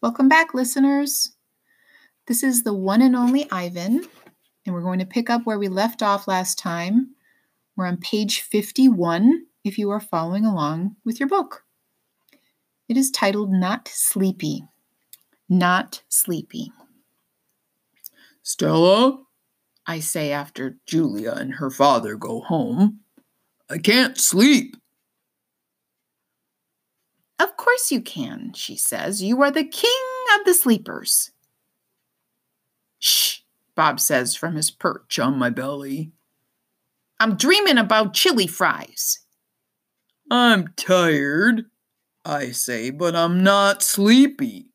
Welcome back, listeners. This is the one and only Ivan, and we're going to pick up where we left off last time. We're on page 51 if you are following along with your book. It is titled Not Sleepy. Not Sleepy. Stella, I say after Julia and her father go home, I can't sleep. Of course you can, she says. You are the king of the sleepers. Shh, Bob says from his perch on my belly. I'm dreaming about chili fries. I'm tired, I say, but I'm not sleepy.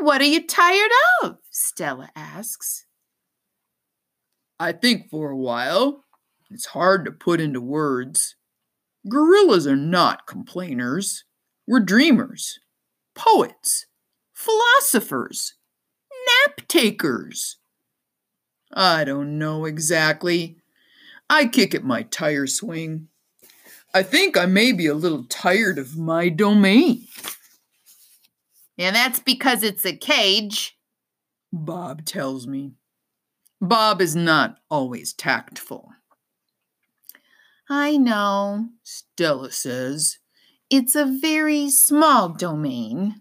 What are you tired of? Stella asks. I think for a while. It's hard to put into words. Gorillas are not complainers. We're dreamers, poets, philosophers, nap takers. I don't know exactly. I kick at my tire swing. I think I may be a little tired of my domain. And that's because it's a cage, Bob tells me. Bob is not always tactful. I know, Stella says. It's a very small domain.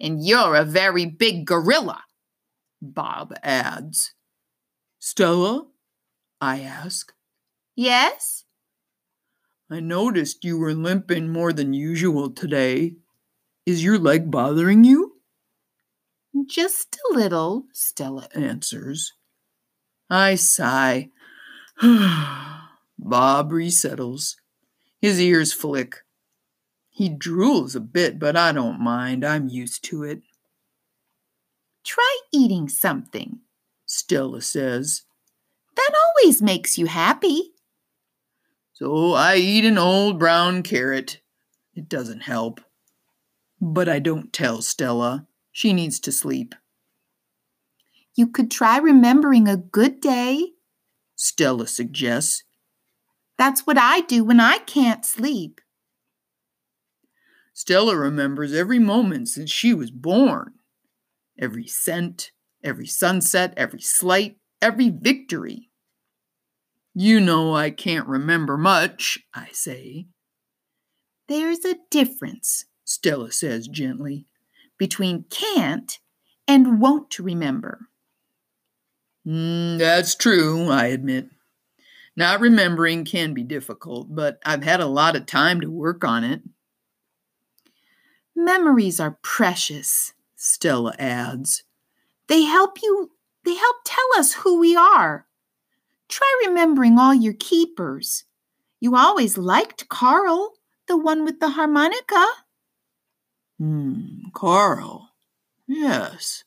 And you're a very big gorilla, Bob adds. Stella? I ask. Yes? I noticed you were limping more than usual today. Is your leg bothering you? Just a little, Stella answers. I sigh. Bob resettles. His ears flick. He drools a bit, but I don't mind. I'm used to it. Try eating something, Stella says. That always makes you happy. So I eat an old brown carrot. It doesn't help. But I don't tell Stella. She needs to sleep. You could try remembering a good day, Stella suggests. That's what I do when I can't sleep. Stella remembers every moment since she was born every scent, every sunset, every slight, every victory. You know I can't remember much, I say. There's a difference, Stella says gently, between can't and won't remember. Mm, that's true, I admit. Not remembering can be difficult, but I've had a lot of time to work on it. Memories are precious, Stella adds. They help you, they help tell us who we are. Try remembering all your keepers. You always liked Carl, the one with the harmonica. Hmm, Carl. Yes.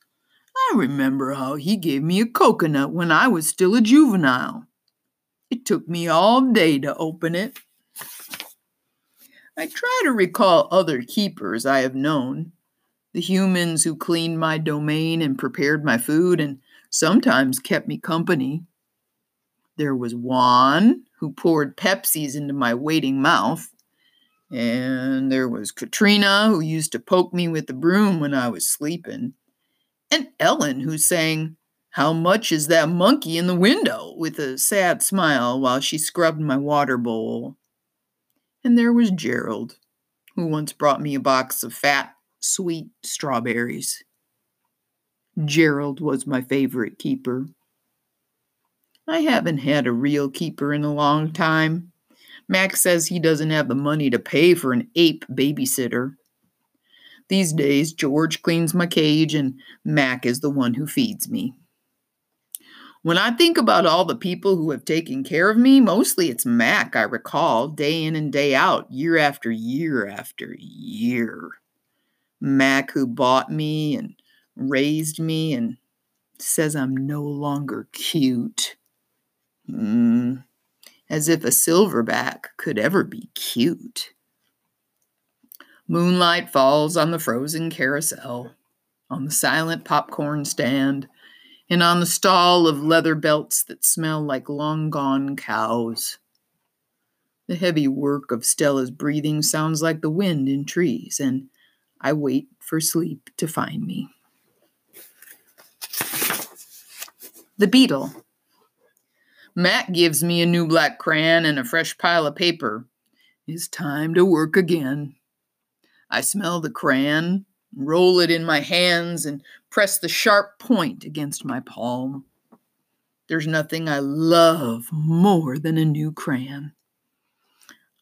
I remember how he gave me a coconut when I was still a juvenile. It took me all day to open it. I try to recall other keepers I have known, the humans who cleaned my domain and prepared my food and sometimes kept me company. There was Juan, who poured Pepsis into my waiting mouth. And there was Katrina, who used to poke me with the broom when I was sleeping. And Ellen, who sang, How much is that monkey in the window? with a sad smile while she scrubbed my water bowl. And there was Gerald, who once brought me a box of fat, sweet strawberries. Gerald was my favorite keeper. I haven't had a real keeper in a long time. Max says he doesn't have the money to pay for an ape babysitter. These days, George cleans my cage and Mac is the one who feeds me. When I think about all the people who have taken care of me, mostly it's Mac I recall day in and day out, year after year after year. Mac who bought me and raised me and says I'm no longer cute. Mm, as if a silverback could ever be cute. Moonlight falls on the frozen carousel, on the silent popcorn stand, and on the stall of leather belts that smell like long gone cows. The heavy work of Stella's breathing sounds like the wind in trees, and I wait for sleep to find me. The beetle. Mac gives me a new black crayon and a fresh pile of paper. It's time to work again. I smell the crayon, roll it in my hands, and press the sharp point against my palm. There's nothing I love more than a new crayon.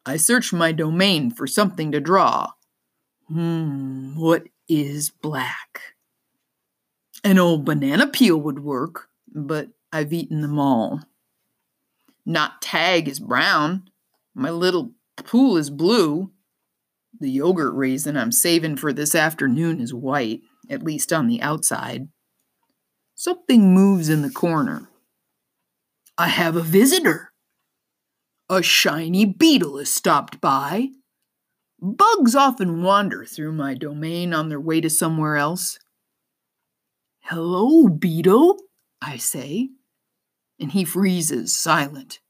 I search my domain for something to draw. Hmm, what is black? An old banana peel would work, but I've eaten them all. Not tag is brown. My little pool is blue. The yogurt raisin I'm saving for this afternoon is white, at least on the outside. Something moves in the corner. I have a visitor. A shiny beetle has stopped by. Bugs often wander through my domain on their way to somewhere else. Hello, beetle, I say, and he freezes silent.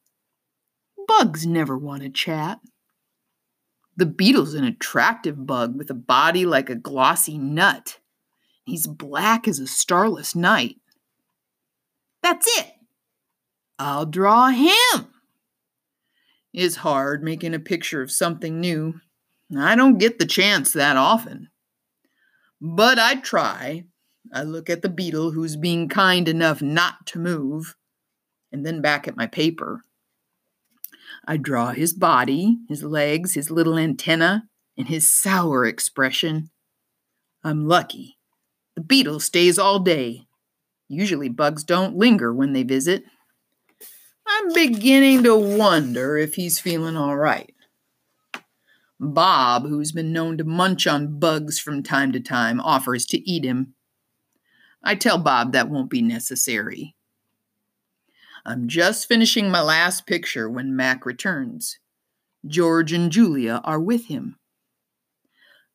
Bugs never want to chat. The beetle's an attractive bug with a body like a glossy nut. He's black as a starless night. That's it. I'll draw him. It's hard making a picture of something new. I don't get the chance that often. But I try. I look at the beetle who's being kind enough not to move, and then back at my paper. I draw his body, his legs, his little antenna, and his sour expression. I'm lucky. The beetle stays all day. Usually bugs don't linger when they visit. I'm beginning to wonder if he's feeling all right. Bob, who's been known to munch on bugs from time to time, offers to eat him. I tell Bob that won't be necessary. I'm just finishing my last picture when Mac returns. George and Julia are with him.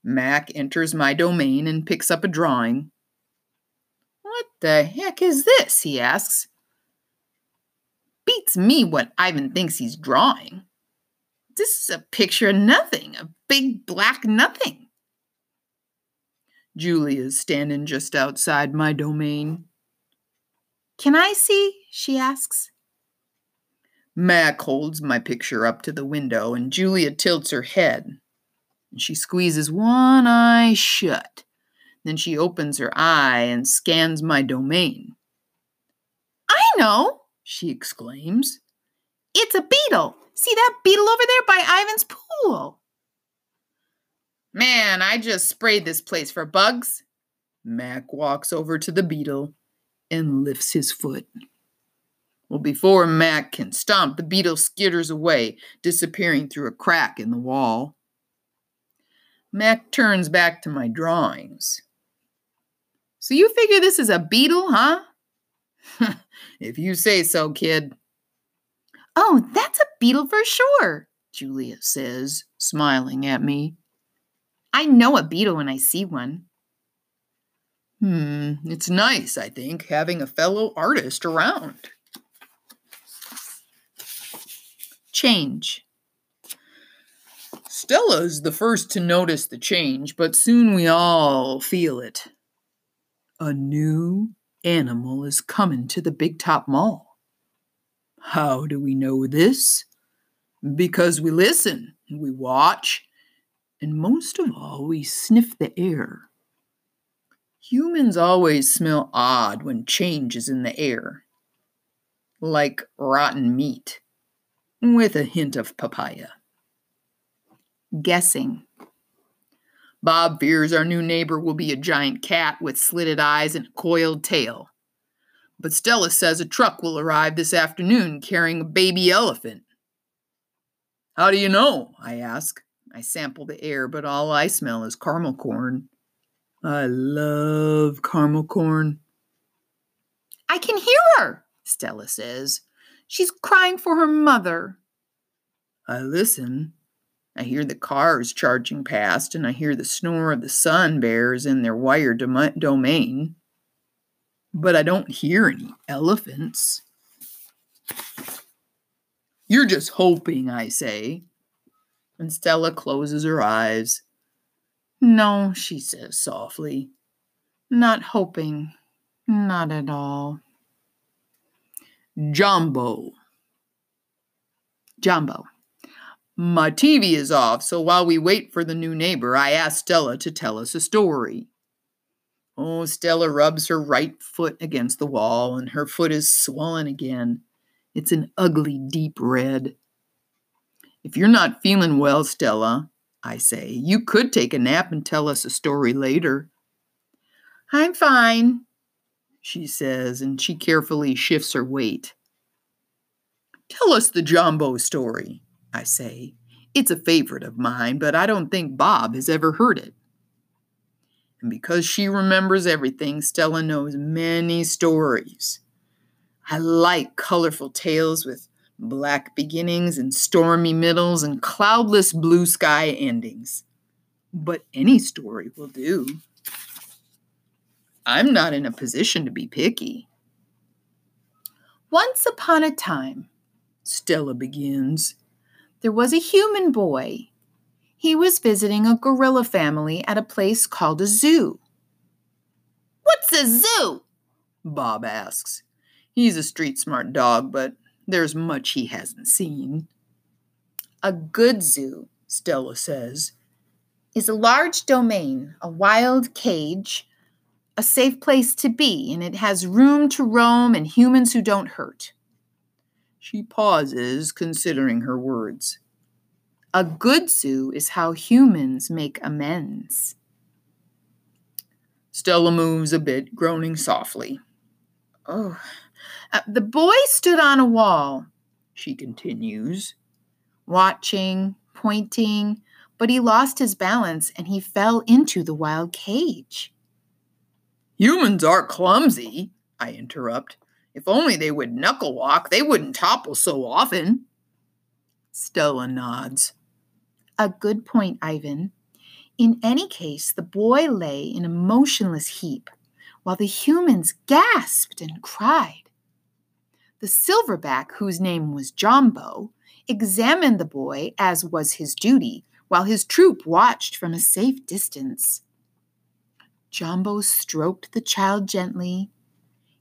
Mac enters my domain and picks up a drawing. What the heck is this? he asks. Beats me what Ivan thinks he's drawing. This is a picture of nothing, a big black nothing. Julia's standing just outside my domain. Can I see? She asks. Mac holds my picture up to the window, and Julia tilts her head. She squeezes one eye shut. Then she opens her eye and scans my domain. I know, she exclaims. It's a beetle. See that beetle over there by Ivan's pool? Man, I just sprayed this place for bugs. Mac walks over to the beetle and lifts his foot. Well, before Mac can stomp, the beetle skitters away, disappearing through a crack in the wall. Mac turns back to my drawings. So you figure this is a beetle, huh? if you say so, kid. Oh, that's a beetle for sure, Julia says, smiling at me. I know a beetle when I see one. Hmm, it's nice, I think, having a fellow artist around. Change. Stella's the first to notice the change, but soon we all feel it. A new animal is coming to the Big Top Mall. How do we know this? Because we listen, we watch, and most of all, we sniff the air. Humans always smell odd when change is in the air, like rotten meat, with a hint of papaya. Guessing. Bob fears our new neighbor will be a giant cat with slitted eyes and a coiled tail. But Stella says a truck will arrive this afternoon carrying a baby elephant. How do you know? I ask. I sample the air, but all I smell is caramel corn. I love caramel corn. I can hear her, Stella says. She's crying for her mother. I listen. I hear the cars charging past, and I hear the snore of the sun bears in their wire dom- domain. But I don't hear any elephants. You're just hoping, I say. And Stella closes her eyes No, she says softly. Not hoping. Not at all. Jumbo. Jumbo. My TV is off, so while we wait for the new neighbor, I ask Stella to tell us a story. Oh, Stella rubs her right foot against the wall, and her foot is swollen again. It's an ugly, deep red. If you're not feeling well, Stella, I say, you could take a nap and tell us a story later. I'm fine, she says, and she carefully shifts her weight. Tell us the Jumbo story, I say. It's a favorite of mine, but I don't think Bob has ever heard it. And because she remembers everything, Stella knows many stories. I like colorful tales with black beginnings and stormy middles and cloudless blue sky endings. But any story will do. I'm not in a position to be picky. Once upon a time, Stella begins, there was a human boy. He was visiting a gorilla family at a place called a zoo. What's a zoo? Bob asks. He's a street smart dog, but there's much he hasn't seen. A good zoo, Stella says, is a large domain, a wild cage, a safe place to be, and it has room to roam and humans who don't hurt. She pauses, considering her words. A good zoo is how humans make amends. Stella moves a bit, groaning softly. Oh, uh, the boy stood on a wall, she continues, watching, pointing, but he lost his balance and he fell into the wild cage. Humans are clumsy, I interrupt. If only they would knuckle walk, they wouldn't topple so often. Stella nods. A good point, Ivan. In any case, the boy lay in a motionless heap, while the humans gasped and cried. The silverback, whose name was Jumbo, examined the boy as was his duty, while his troop watched from a safe distance. Jumbo stroked the child gently.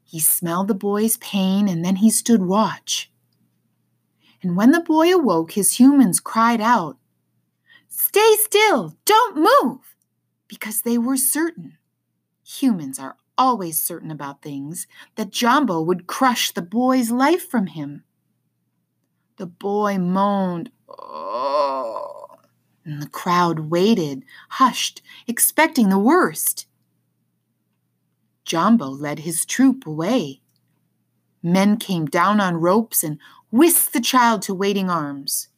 He smelled the boy's pain and then he stood watch. And when the boy awoke, his humans cried out, Stay still, don't move, because they were certain. Humans are always certain about things that Jumbo would crush the boy's life from him. The boy moaned, Oh, and the crowd waited, hushed, expecting the worst. Jumbo led his troop away. Men came down on ropes and whisked the child to waiting arms.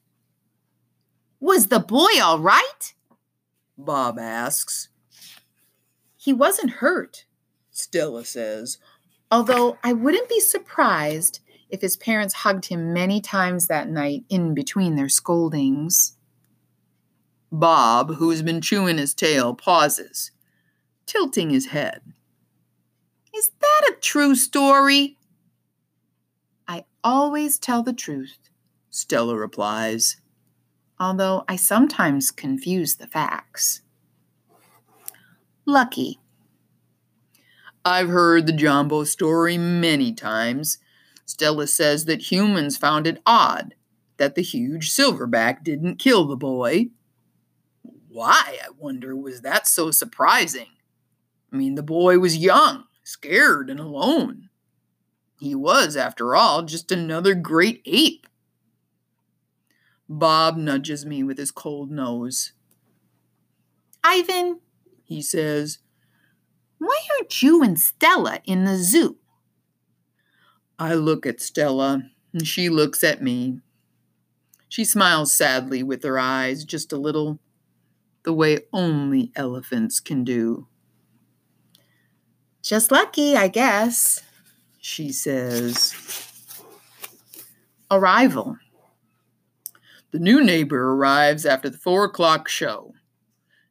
Was the boy all right? Bob asks. He wasn't hurt, Stella says, although I wouldn't be surprised if his parents hugged him many times that night in between their scoldings. Bob, who has been chewing his tail, pauses, tilting his head. Is that a true story? I always tell the truth, Stella replies, although I sometimes confuse the facts. Lucky. I've heard the Jumbo story many times. Stella says that humans found it odd that the huge silverback didn't kill the boy. Why, I wonder, was that so surprising? I mean, the boy was young scared and alone. He was, after all, just another great ape. Bob nudges me with his cold nose. Ivan, he says, why aren't you and Stella in the zoo? I look at Stella, and she looks at me. She smiles sadly with her eyes, just a little, the way only elephants can do. Just lucky, I guess, she says. Arrival. The new neighbor arrives after the four o'clock show.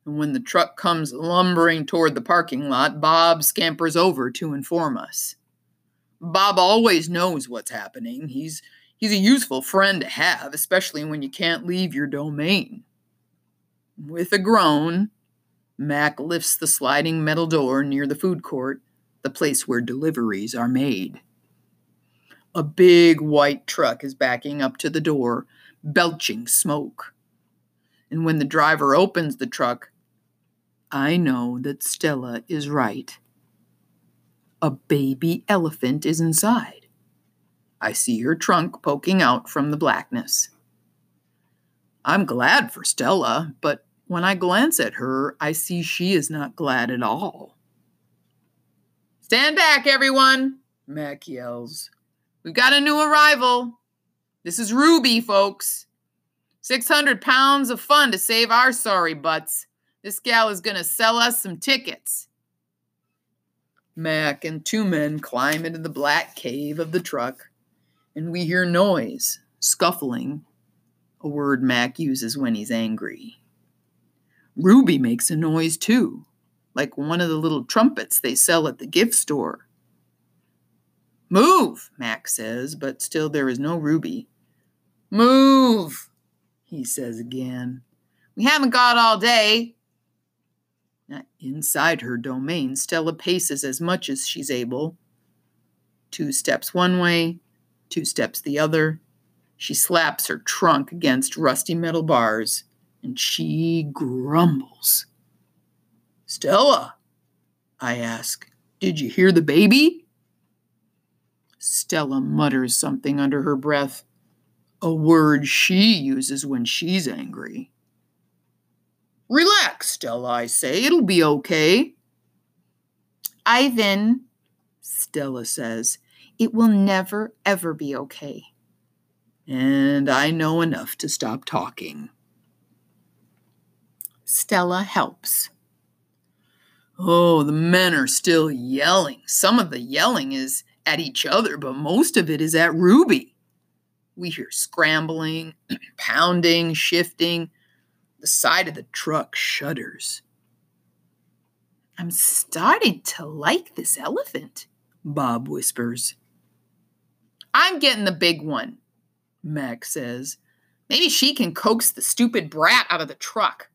And when the truck comes lumbering toward the parking lot, Bob scampers over to inform us. Bob always knows what's happening. He's he's a useful friend to have, especially when you can't leave your domain. With a groan, Mac lifts the sliding metal door near the food court, the place where deliveries are made. A big white truck is backing up to the door, belching smoke. And when the driver opens the truck, I know that Stella is right. A baby elephant is inside. I see her trunk poking out from the blackness. I'm glad for Stella, but when I glance at her, I see she is not glad at all. Stand back, everyone, Mac yells. We've got a new arrival. This is Ruby, folks. 600 pounds of fun to save our sorry butts. This gal is going to sell us some tickets. Mac and two men climb into the black cave of the truck, and we hear noise, scuffling, a word Mac uses when he's angry. Ruby makes a noise too, like one of the little trumpets they sell at the gift store. Move, Mac says, but still there is no Ruby. Move, he says again. We haven't got all day. Inside her domain, Stella paces as much as she's able. Two steps one way, two steps the other. She slaps her trunk against rusty metal bars, and she grumbles. Stella, I ask, did you hear the baby? Stella mutters something under her breath, a word she uses when she's angry. Relax, Stella, I say. It'll be okay. Ivan, Stella says, it will never, ever be okay. And I know enough to stop talking. Stella helps. Oh, the men are still yelling. Some of the yelling is at each other, but most of it is at Ruby. We hear scrambling, pounding, shifting. The side of the truck shudders. I'm starting to like this elephant, Bob whispers. I'm getting the big one, Mac says. Maybe she can coax the stupid brat out of the truck.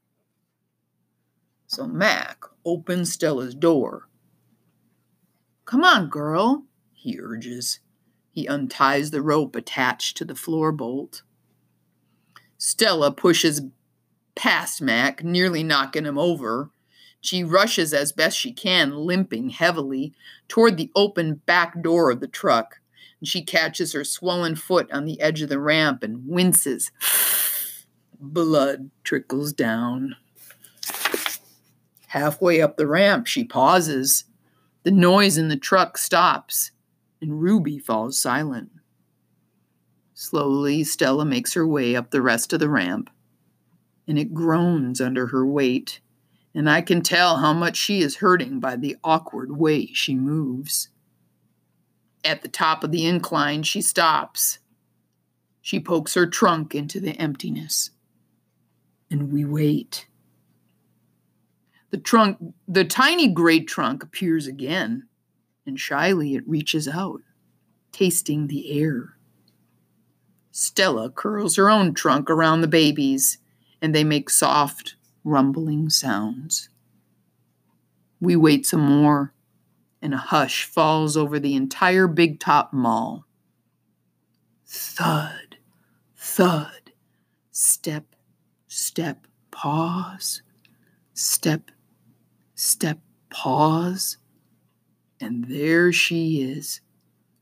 So Mac opens Stella's door. Come on, girl, he urges. He unties the rope attached to the floor bolt. Stella pushes past Mac, nearly knocking him over. She rushes as best she can, limping heavily, toward the open back door of the truck. And she catches her swollen foot on the edge of the ramp and winces. Blood trickles down. Halfway up the ramp, she pauses. The noise in the truck stops and Ruby falls silent. Slowly, Stella makes her way up the rest of the ramp, and it groans under her weight, and I can tell how much she is hurting by the awkward way she moves. At the top of the incline, she stops. She pokes her trunk into the emptiness, and we wait. The trunk, the tiny gray trunk appears again and shyly it reaches out, tasting the air. Stella curls her own trunk around the babies, and they make soft, rumbling sounds. We wait some more, and a hush falls over the entire Big Top Mall. Thud, thud, step, step, pause, step, step, pause. And there she is,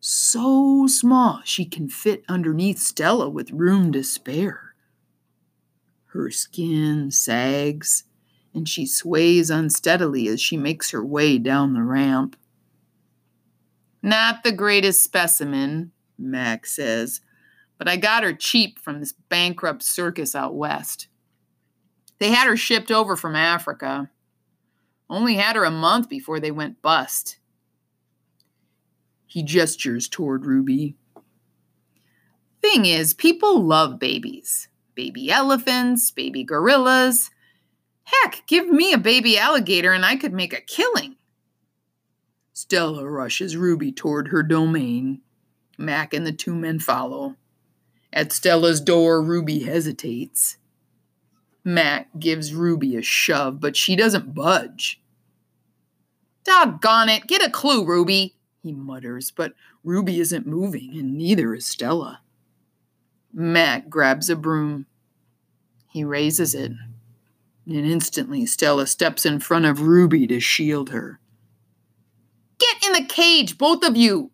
so small she can fit underneath Stella with room to spare. Her skin sags, and she sways unsteadily as she makes her way down the ramp. Not the greatest specimen, Mac says, but I got her cheap from this bankrupt circus out west. They had her shipped over from Africa. Only had her a month before they went bust. He gestures toward Ruby. Thing is, people love babies baby elephants, baby gorillas. Heck, give me a baby alligator and I could make a killing. Stella rushes Ruby toward her domain. Mac and the two men follow. At Stella's door, Ruby hesitates. Mac gives Ruby a shove, but she doesn't budge. Doggone it, get a clue, Ruby, he mutters, but Ruby isn't moving, and neither is Stella. Mac grabs a broom. He raises it, and instantly Stella steps in front of Ruby to shield her. Get in the cage, both of you!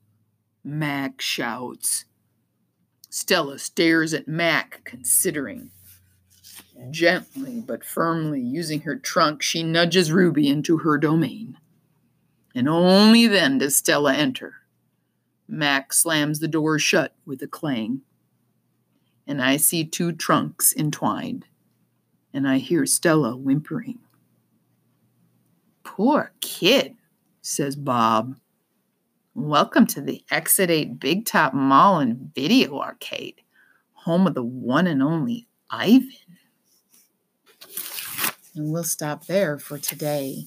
Mac shouts. Stella stares at Mac, considering. Gently but firmly using her trunk, she nudges Ruby into her domain. And only then does Stella enter. Mac slams the door shut with a clang. And I see two trunks entwined. And I hear Stella whimpering. Poor kid, says Bob. Welcome to the 8 Big Top Mall and Video Arcade, home of the one and only Ivan. And we'll stop there for today.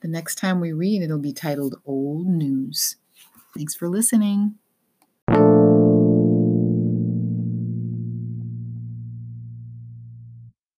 The next time we read, it'll be titled Old News. Thanks for listening.